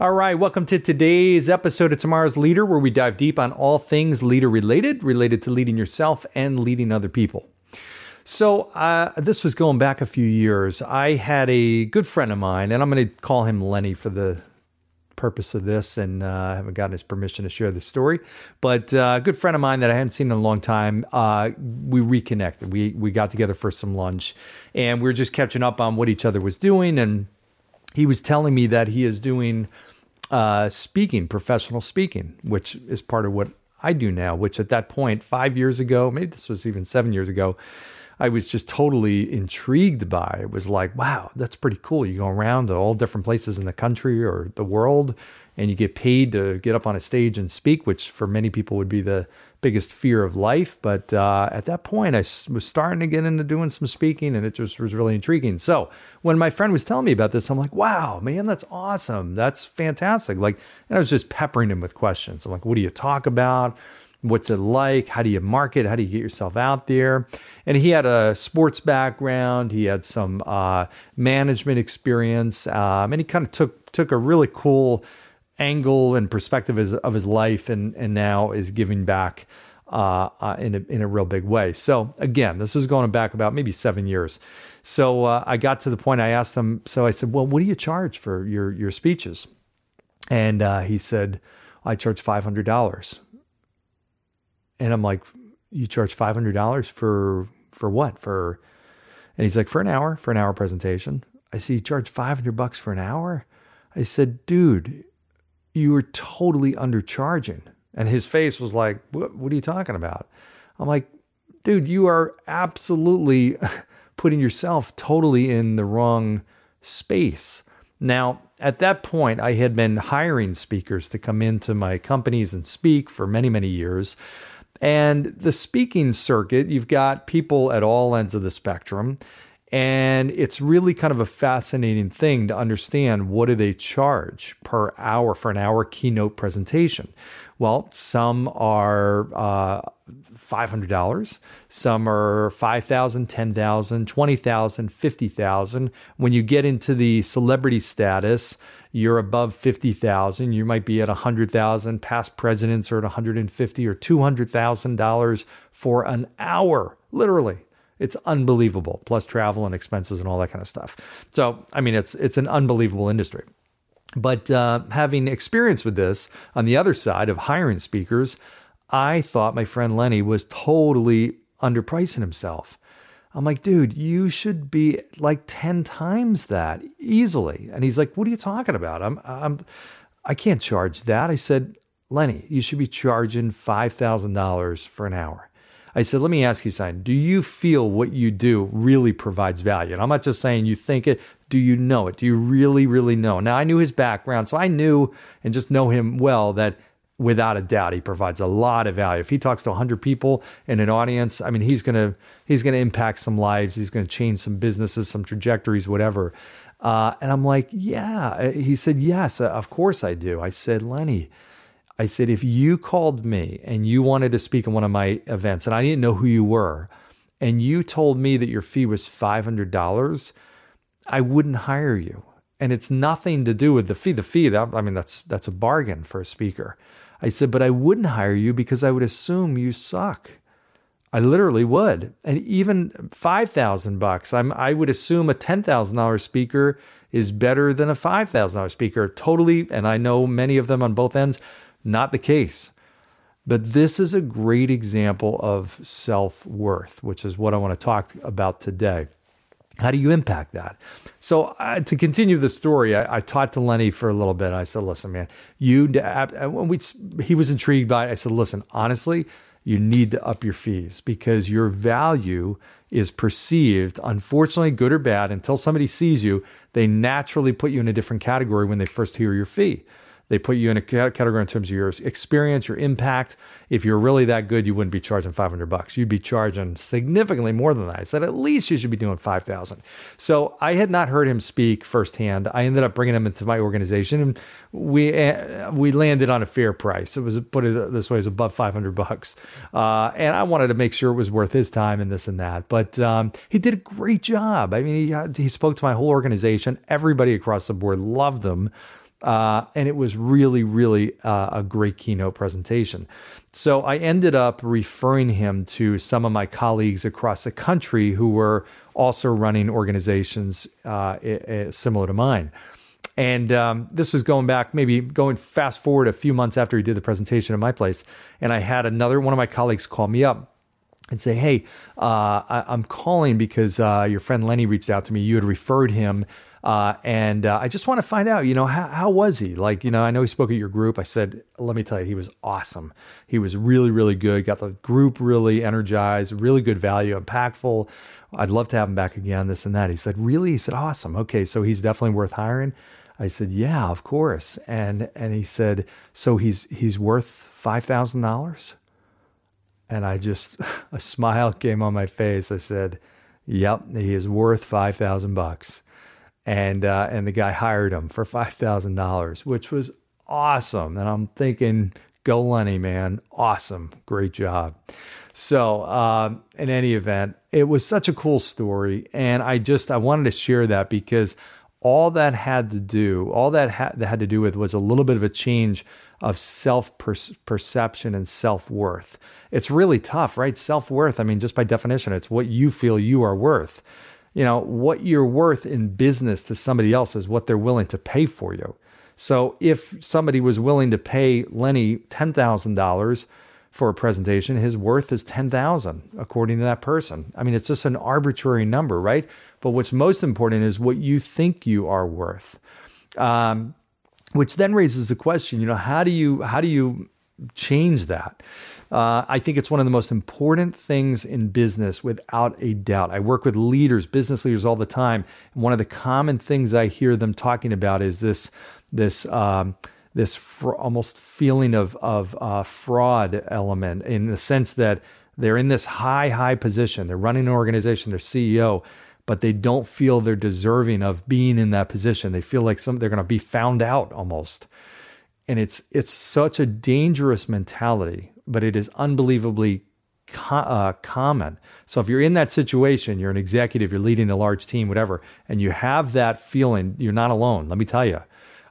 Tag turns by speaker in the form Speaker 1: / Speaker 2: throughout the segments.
Speaker 1: All right, welcome to today's episode of Tomorrow's Leader, where we dive deep on all things leader related, related to leading yourself and leading other people. So, uh, this was going back a few years. I had a good friend of mine, and I'm going to call him Lenny for the purpose of this, and uh, I haven't gotten his permission to share this story. But uh, a good friend of mine that I hadn't seen in a long time, uh, we reconnected. We we got together for some lunch, and we were just catching up on what each other was doing. And he was telling me that he is doing uh, speaking, professional speaking, which is part of what I do now. Which at that point, five years ago, maybe this was even seven years ago I was just totally intrigued by. It was like, wow, that's pretty cool. You go around to all different places in the country or the world, and you get paid to get up on a stage and speak, which for many people would be the biggest fear of life. But uh, at that point, I was starting to get into doing some speaking, and it just was really intriguing. So when my friend was telling me about this, I'm like, wow, man, that's awesome. That's fantastic. Like, and I was just peppering him with questions. I'm like, what do you talk about? What's it like? How do you market? How do you get yourself out there? And he had a sports background. He had some uh, management experience, um, and he kind of took took a really cool angle and perspective of his, life, and and now is giving back uh, uh, in a, in a real big way. So again, this is going back about maybe seven years. So uh, I got to the point. I asked him. So I said, "Well, what do you charge for your your speeches?" And uh, he said, "I charge five hundred dollars." And I'm like, you charge five hundred dollars for for what? For and he's like, for an hour, for an hour presentation. I see you charge five hundred bucks for an hour. I said, dude, you are totally undercharging. And his face was like, what, what are you talking about? I'm like, dude, you are absolutely putting yourself totally in the wrong space. Now, at that point, I had been hiring speakers to come into my companies and speak for many, many years. And the speaking circuit, you've got people at all ends of the spectrum. And it's really kind of a fascinating thing to understand what do they charge per hour for an hour keynote presentation. Well, some are uh, $500, some are $5,000, $10,000, $20,000, $50,000. When you get into the celebrity status, you're above 50,000, you might be at 100,000. Past presidents are at 150 or 200,000 dollars for an hour, literally. It's unbelievable, plus travel and expenses and all that kind of stuff. So, I mean, it's it's an unbelievable industry. But uh, having experience with this on the other side of hiring speakers, I thought my friend Lenny was totally underpricing himself. I'm like, dude, you should be like 10 times that easily. And he's like, what are you talking about? I'm, I'm, I can't charge that. I said, Lenny, you should be charging $5,000 for an hour. I said, let me ask you something. Do you feel what you do really provides value? And I'm not just saying you think it. Do you know it? Do you really, really know? Now, I knew his background, so I knew and just know him well that without a doubt he provides a lot of value if he talks to 100 people in an audience i mean he's going to he's going to impact some lives he's going to change some businesses some trajectories whatever uh, and i'm like yeah uh, he said yes uh, of course i do i said lenny i said if you called me and you wanted to speak in one of my events and i didn't know who you were and you told me that your fee was $500 i wouldn't hire you and it's nothing to do with the fee the fee that, i mean that's that's a bargain for a speaker I said, but I wouldn't hire you because I would assume you suck. I literally would. And even 5000 bucks, I'm I would assume a $10,000 speaker is better than a $5,000 speaker. Totally, and I know many of them on both ends, not the case. But this is a great example of self-worth, which is what I want to talk about today. How do you impact that? So uh, to continue the story, I, I, talked to Lenny for a little bit. I said, "Listen, man, you." When we he was intrigued by it. I said, "Listen, honestly, you need to up your fees because your value is perceived, unfortunately, good or bad, until somebody sees you, they naturally put you in a different category when they first hear your fee. They put you in a category in terms of your experience, your impact. If you're really that good, you wouldn't be charging 500 bucks. You'd be charging significantly more than that. I said at least you should be doing 5,000. So I had not heard him speak firsthand. I ended up bringing him into my organization, and we uh, we landed on a fair price. It was put it this way, it was above 500 bucks, uh, and I wanted to make sure it was worth his time and this and that. But um, he did a great job. I mean, he he spoke to my whole organization. Everybody across the board loved him. Uh, and it was really, really uh, a great keynote presentation. So I ended up referring him to some of my colleagues across the country who were also running organizations uh, similar to mine. And um, this was going back, maybe going fast forward a few months after he did the presentation at my place. And I had another one of my colleagues call me up and say, Hey, uh, I- am calling because uh, your friend Lenny reached out to me. You had referred him uh, and uh, I just want to find out, you know, how, how was he? Like, you know, I know he spoke at your group. I said, let me tell you, he was awesome. He was really, really good. Got the group really energized, really good value, impactful. I'd love to have him back again, this and that. He said, really? He said, awesome. Okay, so he's definitely worth hiring. I said, yeah, of course. And and he said, so he's he's worth five thousand dollars. And I just a smile came on my face. I said, yep, he is worth five thousand bucks and uh, and the guy hired him for five thousand dollars, which was awesome. And I'm thinking, go Lenny, man, awesome, great job. So uh, in any event, it was such a cool story, and I just I wanted to share that because all that had to do, all that, ha- that had to do with was a little bit of a change of self perception and self worth. It's really tough, right? Self worth. I mean, just by definition, it's what you feel you are worth you know, what you're worth in business to somebody else is what they're willing to pay for you. So if somebody was willing to pay Lenny $10,000 for a presentation, his worth is 10,000 according to that person. I mean, it's just an arbitrary number, right? But what's most important is what you think you are worth. Um, which then raises the question, you know, how do you how do you change that? Uh, I think it's one of the most important things in business without a doubt. I work with leaders, business leaders all the time. And one of the common things I hear them talking about is this, this, um, this fr- almost feeling of, of uh, fraud element in the sense that they're in this high, high position. They're running an organization, they're CEO, but they don't feel they're deserving of being in that position. They feel like some, they're going to be found out almost. And it's, it's such a dangerous mentality but it is unbelievably co- uh, common. So if you're in that situation, you're an executive, you're leading a large team, whatever, and you have that feeling, you're not alone. Let me tell you.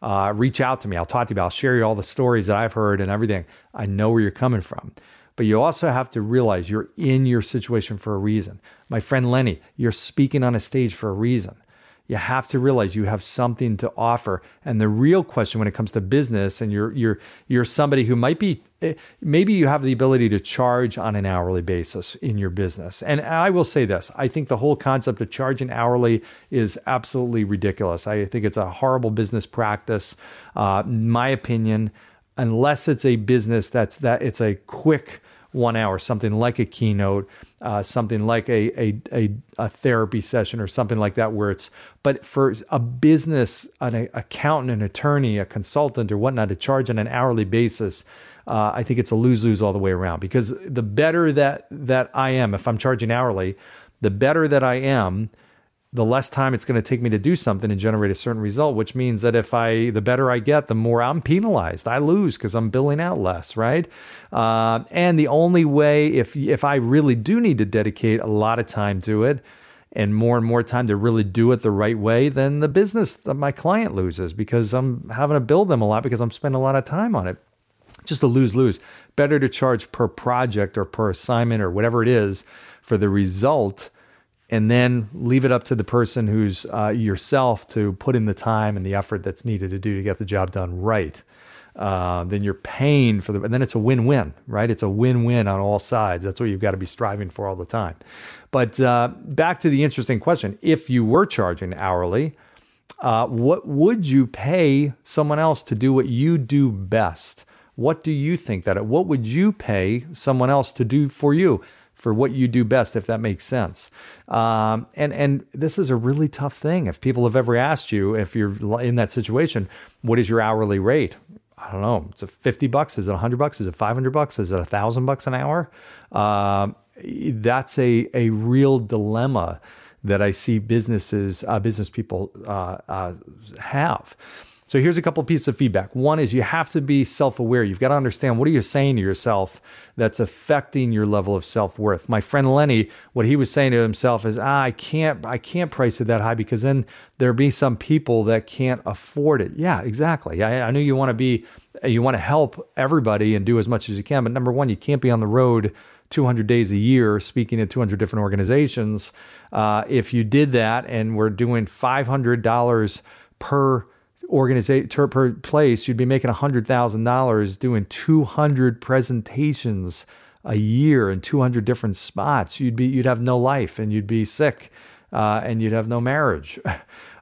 Speaker 1: Uh, reach out to me. I'll talk to you about. I'll share you all the stories that I've heard and everything. I know where you're coming from. But you also have to realize you're in your situation for a reason. My friend Lenny, you're speaking on a stage for a reason you have to realize you have something to offer. And the real question when it comes to business, and you're you're you're somebody who might be eh, maybe you have the ability to charge on an hourly basis in your business. And I will say this: I think the whole concept of charging hourly is absolutely ridiculous. I think it's a horrible business practice. Uh, my opinion, unless it's a business that's that it's a quick one hour, something like a keynote, uh, something like a, a, a, a, therapy session or something like that, where it's, but for a business, an accountant, an attorney, a consultant, or whatnot to charge on an hourly basis, uh, I think it's a lose lose all the way around because the better that, that I am, if I'm charging hourly, the better that I am, the less time it's going to take me to do something and generate a certain result, which means that if I, the better I get, the more I'm penalized. I lose because I'm billing out less, right? Uh, and the only way, if if I really do need to dedicate a lot of time to it, and more and more time to really do it the right way, then the business that my client loses because I'm having to bill them a lot because I'm spending a lot of time on it. Just a lose lose. Better to charge per project or per assignment or whatever it is for the result and then leave it up to the person who's uh, yourself to put in the time and the effort that's needed to do to get the job done right. Uh, then you're paying for the, and then it's a win-win, right? It's a win-win on all sides. That's what you've got to be striving for all the time. But uh, back to the interesting question: If you were charging hourly, uh, what would you pay someone else to do what you do best? What do you think that what would you pay someone else to do for you? For what you do best, if that makes sense, um, and and this is a really tough thing. If people have ever asked you, if you're in that situation, what is your hourly rate? I don't know. Is it 50 bucks? Is it 100 bucks? Is it 500 bucks? Is it a thousand bucks an hour? Uh, that's a, a real dilemma that I see businesses, uh, business people uh, uh have. So here's a couple pieces of feedback. One is you have to be self-aware. You've got to understand what are you saying to yourself that's affecting your level of self-worth. My friend Lenny, what he was saying to himself is, ah, I can't, I can't price it that high because then there'll be some people that can't afford it. Yeah, exactly. I, I know you want to be, you want to help everybody and do as much as you can, but number one, you can't be on the road 200 days a year speaking at 200 different organizations. Uh, if you did that and we're doing $500 per organization per place, you'd be making $100,000 doing 200 presentations a year in 200 different spots. You'd be you'd have no life and you'd be sick uh, and you'd have no marriage.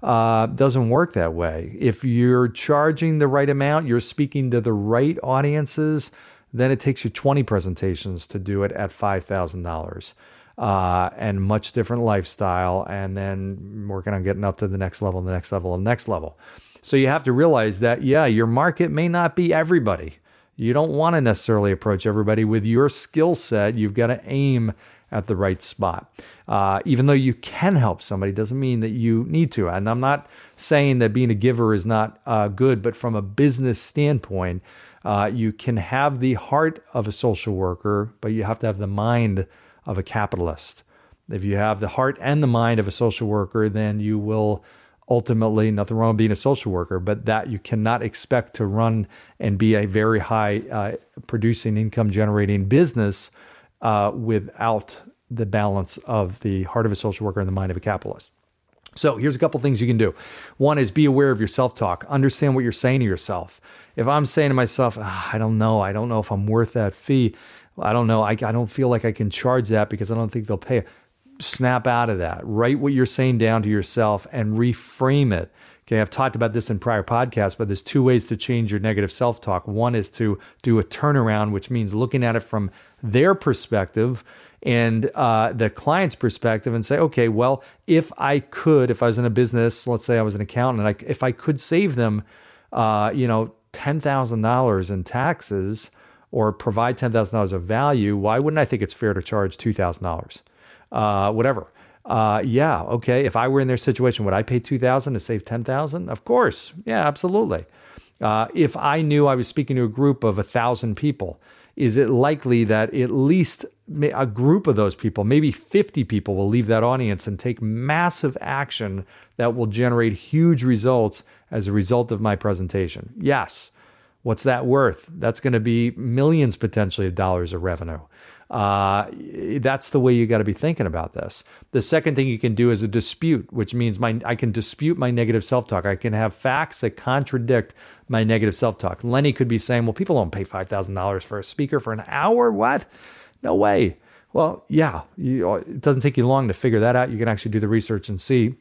Speaker 1: Uh, doesn't work that way. If you're charging the right amount, you're speaking to the right audiences, then it takes you 20 presentations to do it at $5,000. Uh, and much different lifestyle, and then working on getting up to the next level, the next level, the next level. So you have to realize that, yeah, your market may not be everybody. You don't want to necessarily approach everybody with your skill set. You've got to aim at the right spot. Uh, even though you can help somebody, doesn't mean that you need to. And I'm not saying that being a giver is not uh, good, but from a business standpoint, uh, you can have the heart of a social worker, but you have to have the mind of a capitalist. If you have the heart and the mind of a social worker, then you will ultimately nothing wrong with being a social worker, but that you cannot expect to run and be a very high uh, producing income generating business uh, without the balance of the heart of a social worker and the mind of a capitalist. So here's a couple things you can do. One is be aware of your self talk. Understand what you're saying to yourself. If I'm saying to myself, ah, I don't know, I don't know if I'm worth that fee. I don't know. I, I don't feel like I can charge that because I don't think they'll pay snap out of that. Write what you're saying down to yourself and reframe it. Okay, I've talked about this in prior podcasts, but there's two ways to change your negative self talk. One is to do a turnaround, which means looking at it from their perspective and uh, the client's perspective and say, okay, well, if I could, if I was in a business, let's say I was an accountant, I, if I could save them, uh, you know, $10,000 in taxes or provide $10,000 of value, why wouldn't I think it's fair to charge $2,000? Uh, whatever. Uh, yeah, okay. If I were in their situation, would I pay two thousand to save ten thousand? Of course, yeah, absolutely. Uh, if I knew I was speaking to a group of a thousand people, is it likely that at least a group of those people, maybe 50 people, will leave that audience and take massive action that will generate huge results as a result of my presentation? Yes. What's that worth? That's going to be millions potentially of dollars of revenue. Uh, that's the way you got to be thinking about this. The second thing you can do is a dispute, which means my I can dispute my negative self talk. I can have facts that contradict my negative self talk. Lenny could be saying, "Well, people don't pay five thousand dollars for a speaker for an hour. What? No way." Well, yeah, you, it doesn't take you long to figure that out. You can actually do the research and see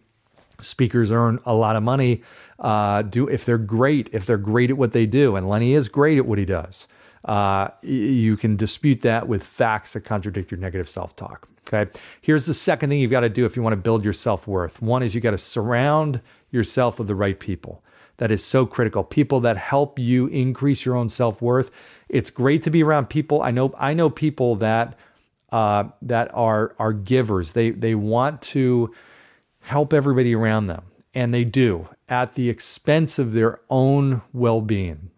Speaker 1: speakers earn a lot of money. Uh, do if they're great, if they're great at what they do, and Lenny is great at what he does uh, you can dispute that with facts that contradict your negative self talk. Okay. Here's the second thing you've got to do if you want to build your self worth. One is you got to surround yourself with the right people. That is so critical. People that help you increase your own self worth. It's great to be around people. I know. I know people that uh, that are are givers. They they want to help everybody around them, and they do at the expense of their own well being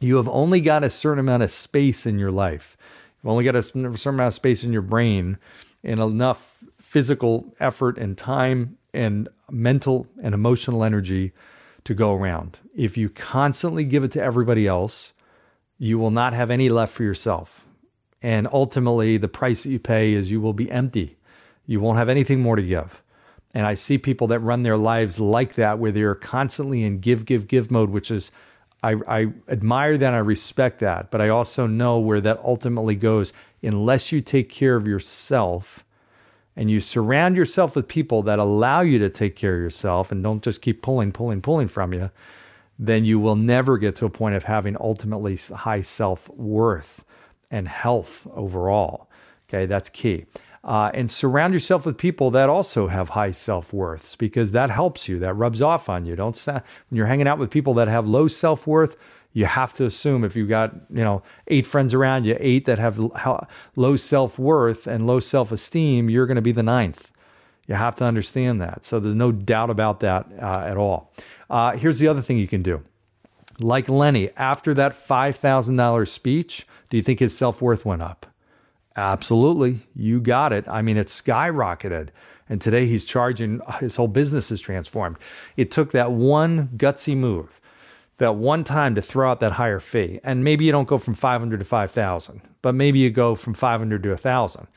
Speaker 1: you have only got a certain amount of space in your life. You've only got a certain amount of space in your brain and enough physical effort and time and mental and emotional energy to go around. If you constantly give it to everybody else, you will not have any left for yourself. And ultimately, the price that you pay is you will be empty. You won't have anything more to give. And I see people that run their lives like that, where they're constantly in give, give, give mode, which is I, I admire that. I respect that. But I also know where that ultimately goes. Unless you take care of yourself and you surround yourself with people that allow you to take care of yourself and don't just keep pulling, pulling, pulling from you, then you will never get to a point of having ultimately high self worth and health overall. Okay, that's key. Uh, and surround yourself with people that also have high self worths because that helps you. That rubs off on you. Don't sa- when you're hanging out with people that have low self worth. You have to assume if you've got you know eight friends around you, eight that have low self worth and low self esteem, you're going to be the ninth. You have to understand that. So there's no doubt about that uh, at all. Uh, here's the other thing you can do. Like Lenny, after that $5,000 speech, do you think his self worth went up? Absolutely. You got it. I mean, it skyrocketed. And today he's charging, his whole business is transformed. It took that one gutsy move, that one time to throw out that higher fee. And maybe you don't go from 500 to 5,000, but maybe you go from 500 to 1,000.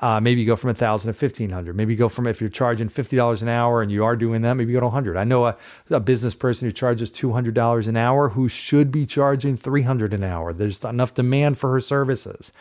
Speaker 1: Uh, maybe you go from a thousand to fifteen hundred. Maybe you go from if you're charging fifty dollars an hour and you are doing that, maybe you go to hundred. I know a, a business person who charges two hundred dollars an hour who should be charging three hundred an hour. There's enough demand for her services,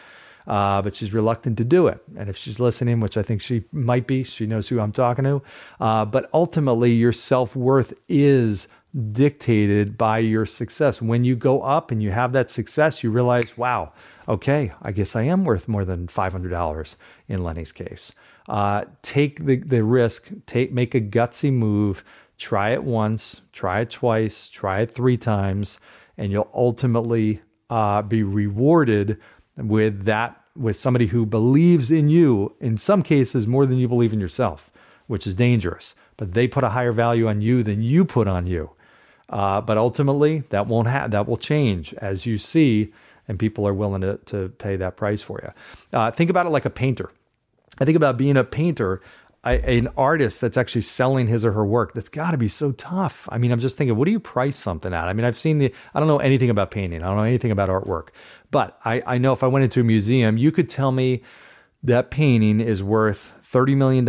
Speaker 1: uh, but she's reluctant to do it. And if she's listening, which I think she might be, she knows who I'm talking to. Uh, but ultimately, your self worth is dictated by your success. When you go up and you have that success, you realize, wow okay, I guess I am worth more than $500 in Lenny's case. Uh, take the, the risk, take, make a gutsy move, try it once, try it twice, try it three times, and you'll ultimately uh, be rewarded with that, with somebody who believes in you, in some cases, more than you believe in yourself, which is dangerous. But they put a higher value on you than you put on you. Uh, but ultimately, that won't have that will change as you see and people are willing to, to pay that price for you. Uh, think about it like a painter. I think about being a painter, An artist that's actually selling his or her work. That's got to be so tough. I mean, I'm just thinking, what do you price something at? I mean, I've seen the, I don't know anything about painting, I don't know anything about artwork, but I, I know if I went into a museum, you could tell me that painting is worth $30 million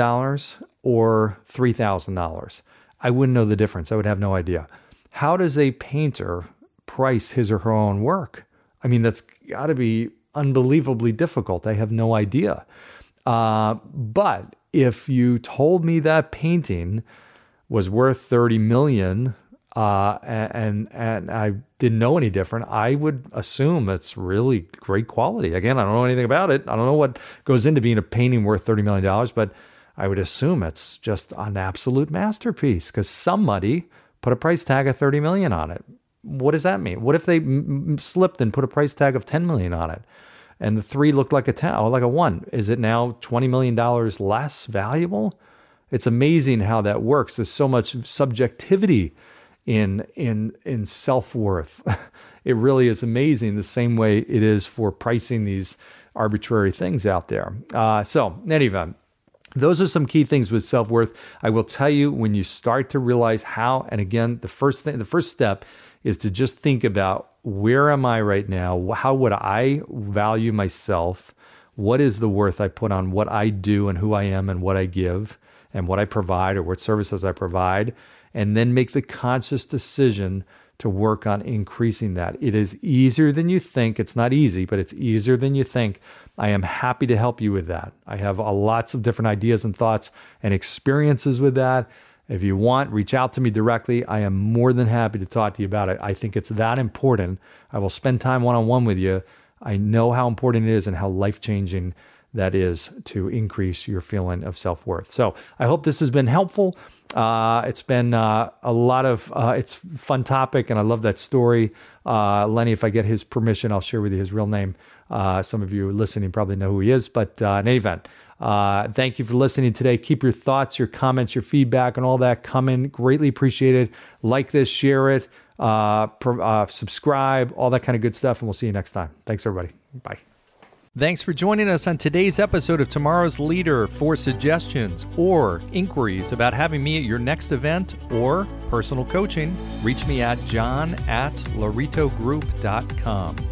Speaker 1: or $3,000. I wouldn't know the difference. I would have no idea. How does a painter price his or her own work? I mean, that's got to be unbelievably difficult. I have no idea. Uh, but if you told me that painting was worth 30 million uh, and and I didn't know any different, I would assume it's really great quality. Again, I don't know anything about it. I don't know what goes into being a painting worth $30 million, but I would assume it's just an absolute masterpiece because somebody put a price tag of 30 million on it what does that mean? What if they m- slipped and put a price tag of 10 million on it? And the three looked like a 10, like a one. Is it now $20 million less valuable? It's amazing how that works. There's so much subjectivity in in in self-worth. it really is amazing the same way it is for pricing these arbitrary things out there. Uh, so, in any event, those are some key things with self-worth. I will tell you when you start to realize how, and again, the first thing, the first step is to just think about where am I right now? How would I value myself? What is the worth I put on what I do and who I am and what I give and what I provide or what services I provide? And then make the conscious decision to work on increasing that. It is easier than you think. It's not easy, but it's easier than you think. I am happy to help you with that. I have uh, lots of different ideas and thoughts and experiences with that. If you want, reach out to me directly. I am more than happy to talk to you about it. I think it's that important. I will spend time one on one with you. I know how important it is and how life changing that is to increase your feeling of self worth. So I hope this has been helpful. Uh, it's been uh, a lot of uh, it's fun topic, and I love that story. Uh, Lenny, if I get his permission, I'll share with you his real name. Uh, some of you listening probably know who he is, but uh, in any event, uh, thank you for listening today. Keep your thoughts, your comments, your feedback, and all that coming. Greatly appreciated. Like this, share it, uh, uh, subscribe, all that kind of good stuff. And we'll see you next time. Thanks, everybody. Bye. Thanks for joining us on today's episode of Tomorrow's Leader. For suggestions or inquiries about having me at your next event or personal coaching, reach me at john at lauritogroup.com.